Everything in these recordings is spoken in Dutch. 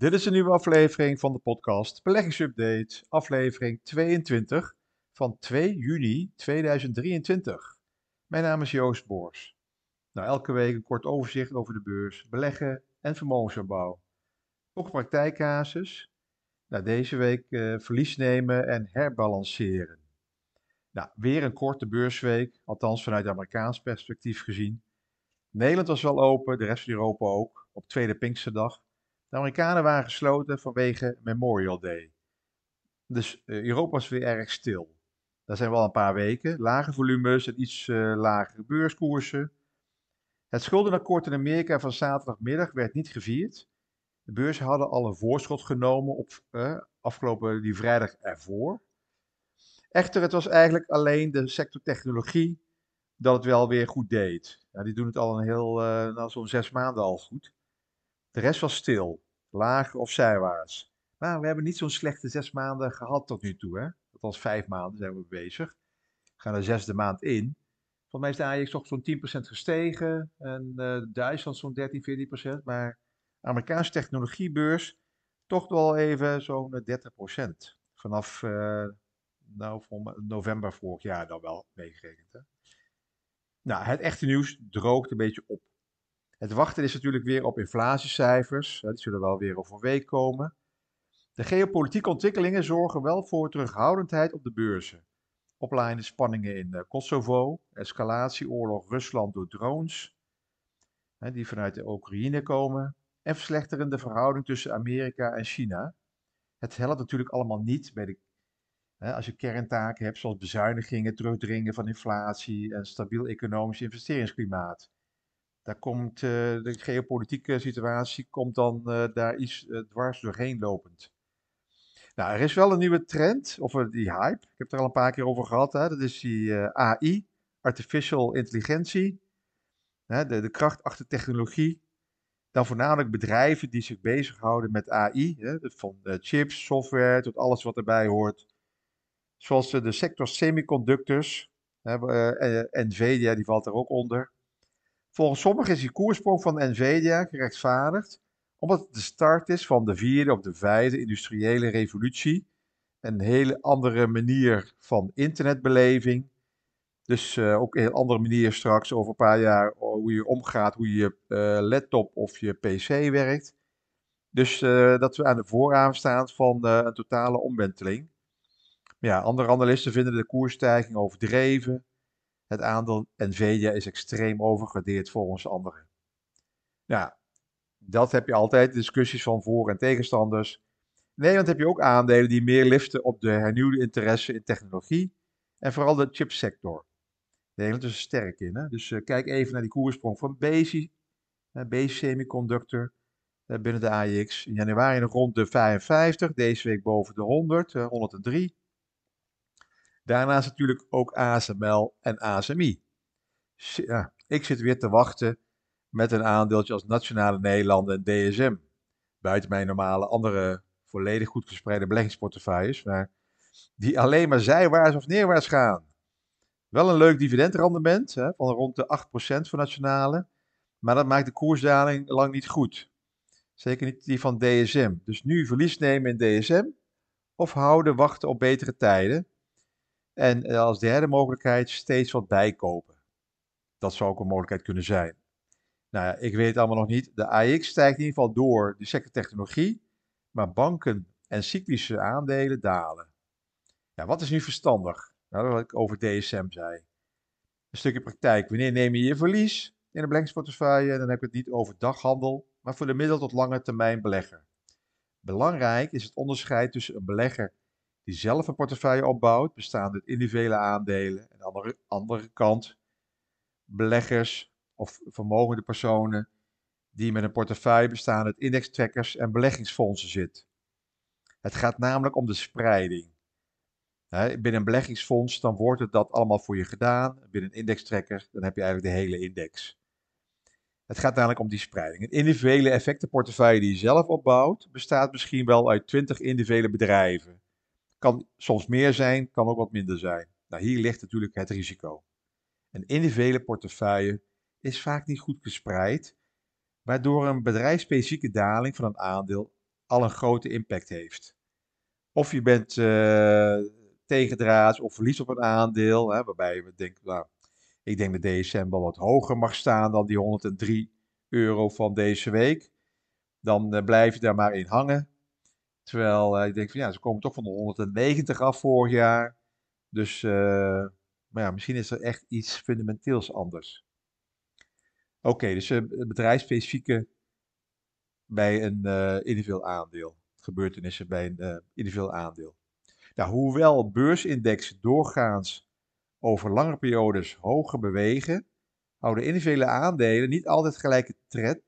Dit is een nieuwe aflevering van de podcast Beleggingsupdate, aflevering 22 van 2 juni 2023. Mijn naam is Joost Boors. Nou, elke week een kort overzicht over de beurs, beleggen en vermogensopbouw. Ook praktijkcasus. Nou, deze week uh, verlies nemen en herbalanceren. Nou, weer een korte beursweek, althans vanuit Amerikaans perspectief gezien. Nederland was wel open, de rest van Europa ook, op tweede Pinksterdag. De Amerikanen waren gesloten vanwege Memorial Day. Dus uh, Europa was weer erg stil. Dat zijn wel een paar weken. Lage volumes en iets uh, lagere beurskoersen. Het schuldenakkoord in Amerika van zaterdagmiddag werd niet gevierd. De beurzen hadden al een voorschot genomen op uh, afgelopen die vrijdag ervoor. Echter, het was eigenlijk alleen de sector technologie dat het wel weer goed deed. Ja, die doen het al een heel, uh, nou, zo'n zes maanden al goed. De rest was stil, laag of zijwaarts. Maar we hebben niet zo'n slechte zes maanden gehad tot nu toe. Hè? Dat was vijf maanden zijn we bezig. We gaan de zesde maand in. Volgens mij is de AX toch zo'n 10% gestegen. En uh, Duitsland zo'n 13, 14%. Maar Amerikaanse technologiebeurs toch wel even zo'n 30%. Vanaf uh, nou, november vorig jaar dan wel meegerekend. Hè? Nou, het echte nieuws droogt een beetje op. Het wachten is natuurlijk weer op inflatiecijfers. Die zullen wel weer over een week komen. De geopolitieke ontwikkelingen zorgen wel voor terughoudendheid op de beurzen. Oplaaiende spanningen in Kosovo, escalatieoorlog Rusland door drones, die vanuit de Oekraïne komen, en verslechterende verhouding tussen Amerika en China. Het helpt natuurlijk allemaal niet bij de, als je kerntaken hebt zoals bezuinigingen, terugdringen van inflatie en stabiel economisch investeringsklimaat daar komt uh, de geopolitieke situatie komt dan uh, daar iets uh, dwars doorheen lopend. Nou, er is wel een nieuwe trend, of die hype. Ik heb er al een paar keer over gehad. Hè? Dat is die AI, Artificial Intelligentie. Hè? De, de kracht achter technologie. Dan voornamelijk bedrijven die zich bezighouden met AI. Hè? Van chips, software tot alles wat erbij hoort. Zoals de sector semiconductors. Nvidia, die valt er ook onder. Volgens sommigen is die koersprong van Nvidia gerechtvaardigd omdat het de start is van de vierde of de vijfde industriële revolutie. Een hele andere manier van internetbeleving. Dus uh, ook een heel andere manier straks over een paar jaar hoe je omgaat, hoe je uh, laptop of je pc werkt. Dus uh, dat we aan de vooraan staan van een totale omwenteling. Ja, andere analisten vinden de koersstijging overdreven. Het aandeel Nvidia is extreem overgewaardeerd volgens anderen. Ja, dat heb je altijd, discussies van voor- en tegenstanders. In Nederland heb je ook aandelen die meer liften op de hernieuwde interesse in technologie en vooral de chipsector. Nederland is er sterk in. Hè? Dus uh, kijk even naar die koersprong van Bezi, Bezi Semiconductor uh, binnen de AIX. In januari nog rond de 55, deze week boven de 100, 103. Daarnaast natuurlijk ook ASML en ASMI. Ja, ik zit weer te wachten met een aandeeltje als Nationale Nederlanden en DSM. Buiten mijn normale andere volledig goed gespreide beleggingsportefeuilles, maar die alleen maar zijwaarts of neerwaarts gaan. Wel een leuk dividendrendement hè, van rond de 8% voor Nationale, maar dat maakt de koersdaling lang niet goed. Zeker niet die van DSM. Dus nu verlies nemen in DSM of houden wachten op betere tijden. En eh, als derde mogelijkheid steeds wat bijkopen. Dat zou ook een mogelijkheid kunnen zijn. Nou ja, ik weet het allemaal nog niet. De AX stijgt in ieder geval door de sector technologie, maar banken en cyclische aandelen dalen. Ja, wat is nu verstandig? Nou, wat ik over DSM zei. Een stukje praktijk. Wanneer neem je je verlies in een beleggingsportefeuille? Dan heb ik het niet over daghandel, maar voor de middel- tot lange termijn belegger. Belangrijk is het onderscheid tussen een belegger die zelf een portefeuille opbouwt, bestaande uit individuele aandelen. En aan de andere, kant beleggers of vermogende personen die met een portefeuille bestaande uit indextrackers en beleggingsfondsen zit. Het gaat namelijk om de spreiding. binnen een beleggingsfonds dan wordt het dat allemaal voor je gedaan. Binnen een indextracker dan heb je eigenlijk de hele index. Het gaat namelijk om die spreiding. Een individuele effectenportefeuille die je zelf opbouwt, bestaat misschien wel uit 20 individuele bedrijven. Kan soms meer zijn, kan ook wat minder zijn. Nou, hier ligt natuurlijk het risico. Een individuele portefeuille is vaak niet goed gespreid, waardoor een bedrijfsspecifieke daling van een aandeel al een grote impact heeft. Of je bent uh, tegendraads of verlies op een aandeel, hè, waarbij we denken, nou, ik denk dat DSM wel wat hoger mag staan dan die 103 euro van deze week. Dan uh, blijf je daar maar in hangen. Terwijl uh, ik denk van ja, ze komen toch van de 190 af vorig jaar. Dus maar ja, misschien is er echt iets fundamenteels anders. Oké, dus uh, bedrijfsspecifieke bij een individueel aandeel. Gebeurtenissen bij een individueel aandeel. Nou, hoewel beursindexen doorgaans over lange periodes hoger bewegen, houden individuele aandelen niet altijd gelijke trend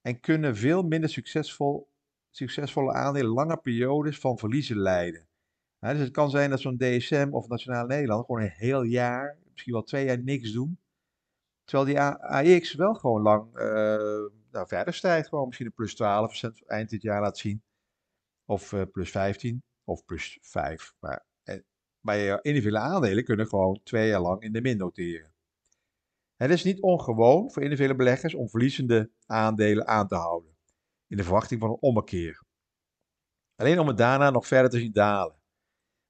en kunnen veel minder succesvol, succesvolle aandelen lange periodes van verliezen leiden. dus het kan zijn dat zo'n DSM of Nationaal Nederland gewoon een heel jaar, misschien wel twee jaar niks doen. Terwijl die AX wel gewoon lang uh, nou, verder stijgt. Gewoon misschien een plus 12% eind dit jaar laat zien. Of uh, plus 15 of plus 5. Maar eh, bij individuele aandelen kunnen gewoon twee jaar lang in de min noteren. Het is niet ongewoon voor individuele beleggers om verliezende aandelen aan te houden. In de verwachting van een ommekeer. Alleen om het daarna nog verder te zien dalen.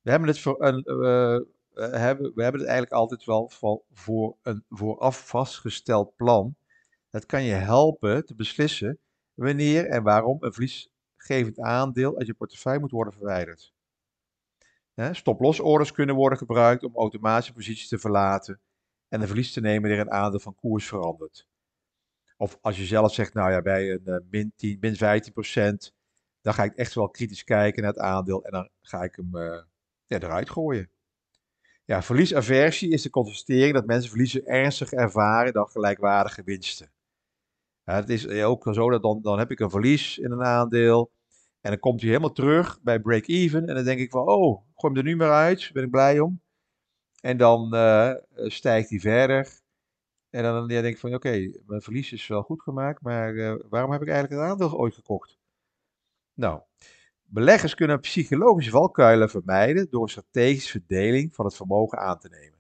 We hebben het voor een, uh, hebben, we hebben het eigenlijk altijd wel voor een vooraf vastgesteld plan. Dat kan je helpen te beslissen wanneer en waarom een verliesgevend aandeel uit je portefeuille moet worden verwijderd. Stop-loss-orders kunnen worden gebruikt om automatische posities te verlaten en een verlies te nemen wanneer een aandeel van koers verandert. Of als je zelf zegt, nou ja, bij een uh, min 10, min 15 procent, dan ga ik echt wel kritisch kijken naar het aandeel en dan ga ik hem uh, ja, eruit gooien. Ja, verliesaversie is de constatering dat mensen verliezen ernstig ervaren dan gelijkwaardige winsten. Ja, het is ook zo dat dan, dan heb ik een verlies in een aandeel. En dan komt hij helemaal terug bij break-even. En dan denk ik van, oh, gooi hem er nu maar uit. ben ik blij om. En dan stijgt hij verder. En dan denk ik van, oké, mijn verlies is wel goed gemaakt. Maar uh, waarom heb ik eigenlijk het aandeel ooit gekocht? Nou, Beleggers kunnen psychologische valkuilen vermijden door strategische verdeling van het vermogen aan te nemen.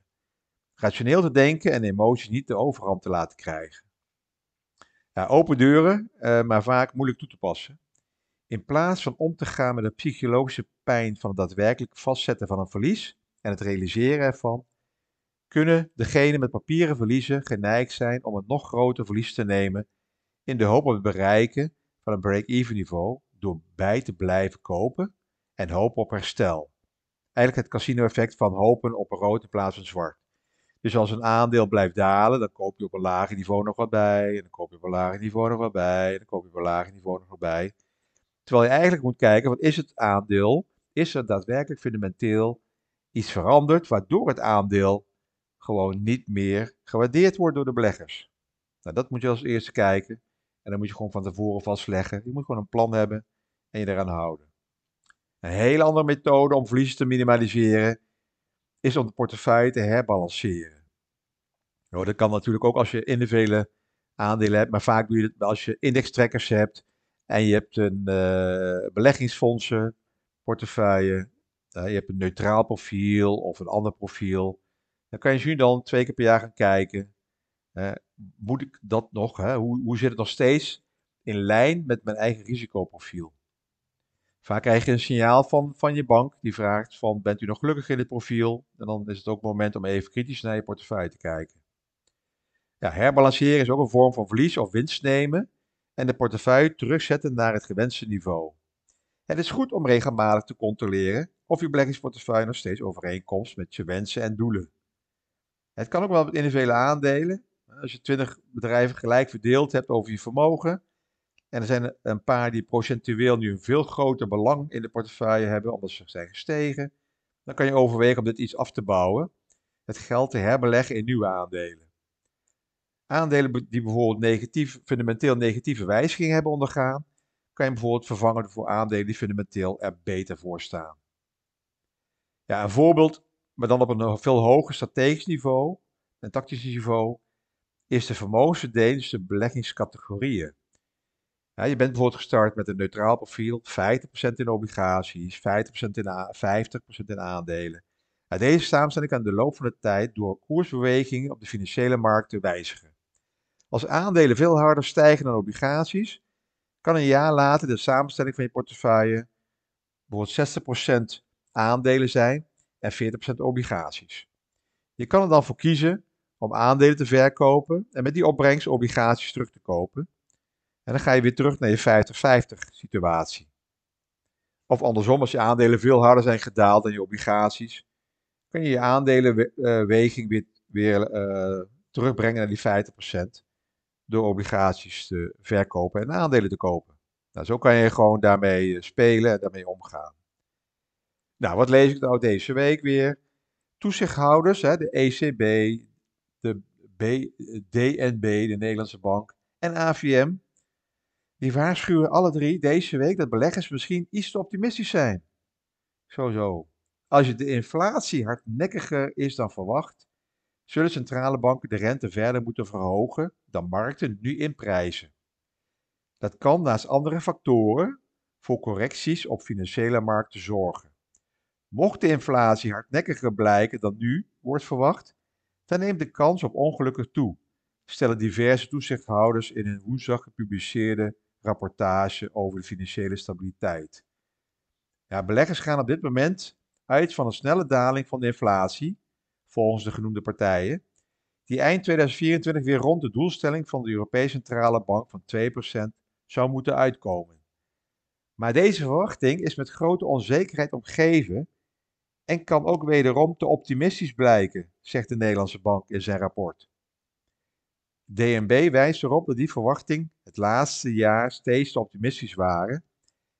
Rationeel te denken en emoties niet de overhand te laten krijgen. Ja, open deuren, uh, maar vaak moeilijk toe te passen. In plaats van om te gaan met de psychologische pijn van het daadwerkelijk vastzetten van een verlies en het realiseren ervan, kunnen degenen met papieren verliezen geneigd zijn om een nog groter verlies te nemen in de hoop op het bereiken van een break-even niveau door bij te blijven kopen en hopen op herstel. Eigenlijk het casino-effect van hopen op een rood in plaats van zwart. Dus als een aandeel blijft dalen, dan koop je op een lager niveau nog wat bij. En dan koop je op een lager niveau nog wat bij. En dan koop je op een lager niveau nog wat bij. Terwijl je eigenlijk moet kijken, wat is het aandeel? Is er daadwerkelijk fundamenteel iets veranderd, waardoor het aandeel gewoon niet meer gewaardeerd wordt door de beleggers? Nou, dat moet je als eerste kijken. En dan moet je gewoon van tevoren vastleggen. Je moet gewoon een plan hebben en je eraan houden. Een hele andere methode om verliezen te minimaliseren is om de portefeuille te herbalanceren. Nou, dat kan natuurlijk ook als je individuele aandelen hebt, maar vaak doe je het als je indextrekkers hebt en je hebt een uh, beleggingsfondsen portefeuille, je hebt een neutraal profiel of een ander profiel. Dan kan je dan twee keer per jaar gaan kijken. Moet ik dat nog? Hè? Hoe, hoe zit het nog steeds in lijn met mijn eigen risicoprofiel? Vaak krijg je een signaal van, van je bank die vraagt van bent u nog gelukkig in dit profiel? En dan is het ook moment om even kritisch naar je portefeuille te kijken. Ja, herbalanceren is ook een vorm van verlies of winst nemen en de portefeuille terugzetten naar het gewenste niveau. Het is goed om regelmatig te controleren of je beleggingsportefeuille nog steeds overeenkomt met je wensen en doelen. Het kan ook wel met individuele aandelen. Als je 20 bedrijven gelijk verdeeld hebt over je vermogen, en er zijn een paar die procentueel nu een veel groter belang in de portefeuille hebben, omdat ze zijn gestegen. Dan kan je overwegen om dit iets af te bouwen. Het geld te herbeleggen in nieuwe aandelen. Aandelen die bijvoorbeeld negatief, fundamenteel negatieve wijzigingen hebben ondergaan, kan je bijvoorbeeld vervangen voor aandelen die fundamenteel er beter voor staan. Ja, een voorbeeld, maar dan op een veel hoger strategisch niveau, een tactisch niveau, is de vermogensverdeling de beleggingscategorieën. Je bent bijvoorbeeld gestart met een neutraal profiel, 50% in obligaties, 50% in, 50% in aandelen. Deze samenstelling kan de loop van de tijd door koersbewegingen op de financiële markten wijzigen. Als aandelen veel harder stijgen dan obligaties, kan een jaar later de samenstelling van je portefeuille bijvoorbeeld 60% aandelen zijn en 40% obligaties. Je kan er dan voor kiezen om aandelen te verkopen en met die opbrengst obligaties terug te kopen. En dan ga je weer terug naar je 50-50 situatie. Of andersom, als je aandelen veel harder zijn gedaald dan je obligaties, kun je je aandelenweging weer, weer uh, terugbrengen naar die 50% door obligaties te verkopen en aandelen te kopen. Nou, zo kan je gewoon daarmee spelen en daarmee omgaan. Nou, wat lees ik nou deze week weer? Toezichthouders, hè, de ECB, de B, DNB, de Nederlandse Bank en AVM, die waarschuwen alle drie deze week dat beleggers misschien iets te optimistisch zijn. Zo. Als je de inflatie hardnekkiger is dan verwacht, zullen centrale banken de rente verder moeten verhogen dan markten nu inprijzen. Dat kan naast andere factoren voor correcties op financiële markten zorgen. Mocht de inflatie hardnekkiger blijken dan nu wordt verwacht, dan neemt de kans op ongelukken toe, stellen diverse toezichthouders in een woensdag gepubliceerde rapportage over de financiële stabiliteit. Ja, beleggers gaan op dit moment uit van een snelle daling van de inflatie, volgens de genoemde partijen, die eind 2024 weer rond de doelstelling van de Europese Centrale Bank van 2% zou moeten uitkomen. Maar deze verwachting is met grote onzekerheid omgeven en kan ook wederom te optimistisch blijken, zegt de Nederlandse bank in zijn rapport. DNB wijst erop dat die verwachting het laatste jaar steeds te optimistisch waren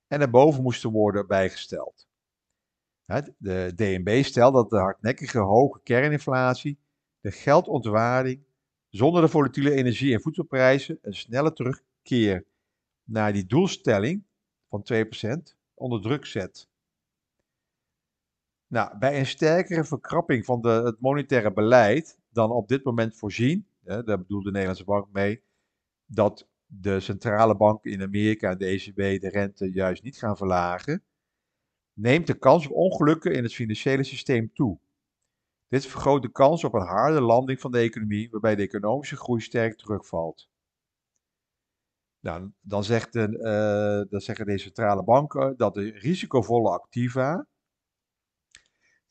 en erboven moesten worden bijgesteld. De DNB stelt dat de hardnekkige hoge kerninflatie, de geldontwaarding, zonder de volatiele energie- en voedselprijzen een snelle terugkeer naar die doelstelling van 2% onder druk zet. Nou, bij een sterkere verkrapping van de, het monetaire beleid dan op dit moment voorzien, hè, daar bedoelt de Nederlandse bank mee, dat de centrale banken in Amerika en de ECB de rente juist niet gaan verlagen, neemt de kans op ongelukken in het financiële systeem toe. Dit vergroot de kans op een harde landing van de economie, waarbij de economische groei sterk terugvalt. Nou, dan, zegt de, uh, dan zeggen deze centrale banken dat de risicovolle activa,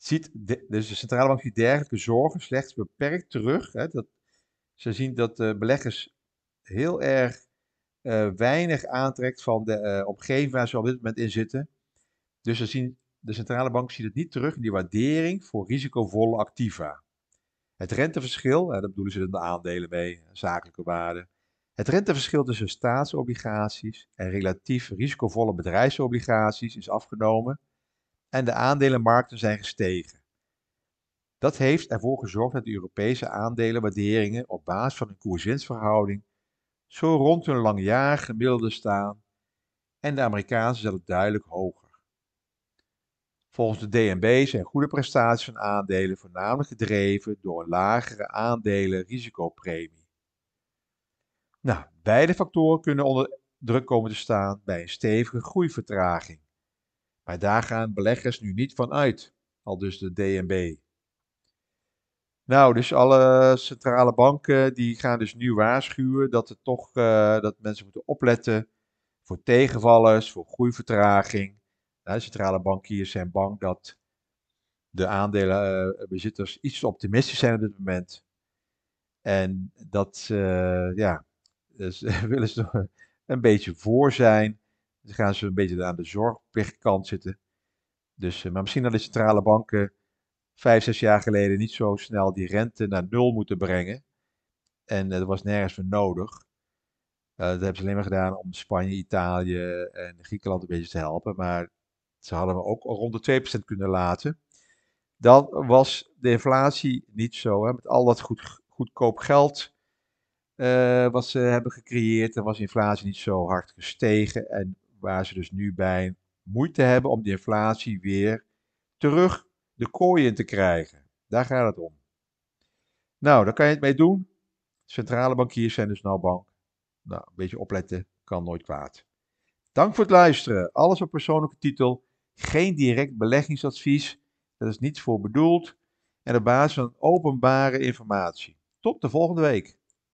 ziet dus de centrale bank ziet dergelijke zorgen slechts beperkt terug. Hè, dat, ze zien dat de beleggers heel erg uh, weinig aantrekt van de uh, omgeving waar ze op dit moment in zitten. Dus ze zien, de centrale bank ziet het niet terug in die waardering voor risicovolle activa. Het renteverschil, daar bedoelen ze de aandelen mee, zakelijke waarde. Het renteverschil tussen staatsobligaties en relatief risicovolle bedrijfsobligaties is afgenomen en de aandelenmarkten zijn gestegen. Dat heeft ervoor gezorgd dat de Europese aandelenwaarderingen op basis van een koers-winstverhouding zo rond hun langjarig gemiddelde staan en de Amerikaanse zelfs duidelijk hoger. Volgens de DNB zijn goede prestaties van aandelen voornamelijk gedreven door een lagere aandelen-risicopremie. Nou, beide factoren kunnen onder druk komen te staan bij een stevige groeivertraging. Maar daar gaan beleggers nu niet van uit, al dus de DNB. Nou, dus alle centrale banken die gaan dus nu waarschuwen dat, het toch, uh, dat mensen moeten opletten voor tegenvallers, voor groeivertraging de centrale bankiers zijn bang dat de aandelenbezitters iets optimistisch zijn op dit moment. En dat, ja, dus willen ze een beetje voor zijn. Dan gaan ze een beetje aan de zorgplichtkant zitten. Dus, uh, maar misschien dat de centrale banken vijf, zes jaar geleden niet zo snel die rente naar nul moeten brengen. En uh, dat was nergens voor nodig. dat hebben ze alleen maar gedaan om Spanje, Italië en Griekenland een beetje te helpen. Maar ze hadden we ook rond de 2% kunnen laten. Dan was de inflatie niet zo. Hè, met al dat goed, goedkoop geld uh, wat ze hebben gecreëerd, dan was inflatie niet zo hard gestegen. En waar ze dus nu bij moeite hebben om die inflatie weer terug de kooi in te krijgen. Daar gaat het om. Nou, daar kan je het mee doen. Centrale bankiers zijn dus nou bang. Nou, een beetje opletten kan nooit kwaad. Dank voor het luisteren. Alles op persoonlijke titel. Geen direct beleggingsadvies, dat is niets voor bedoeld. En op basis van openbare informatie. Tot de volgende week.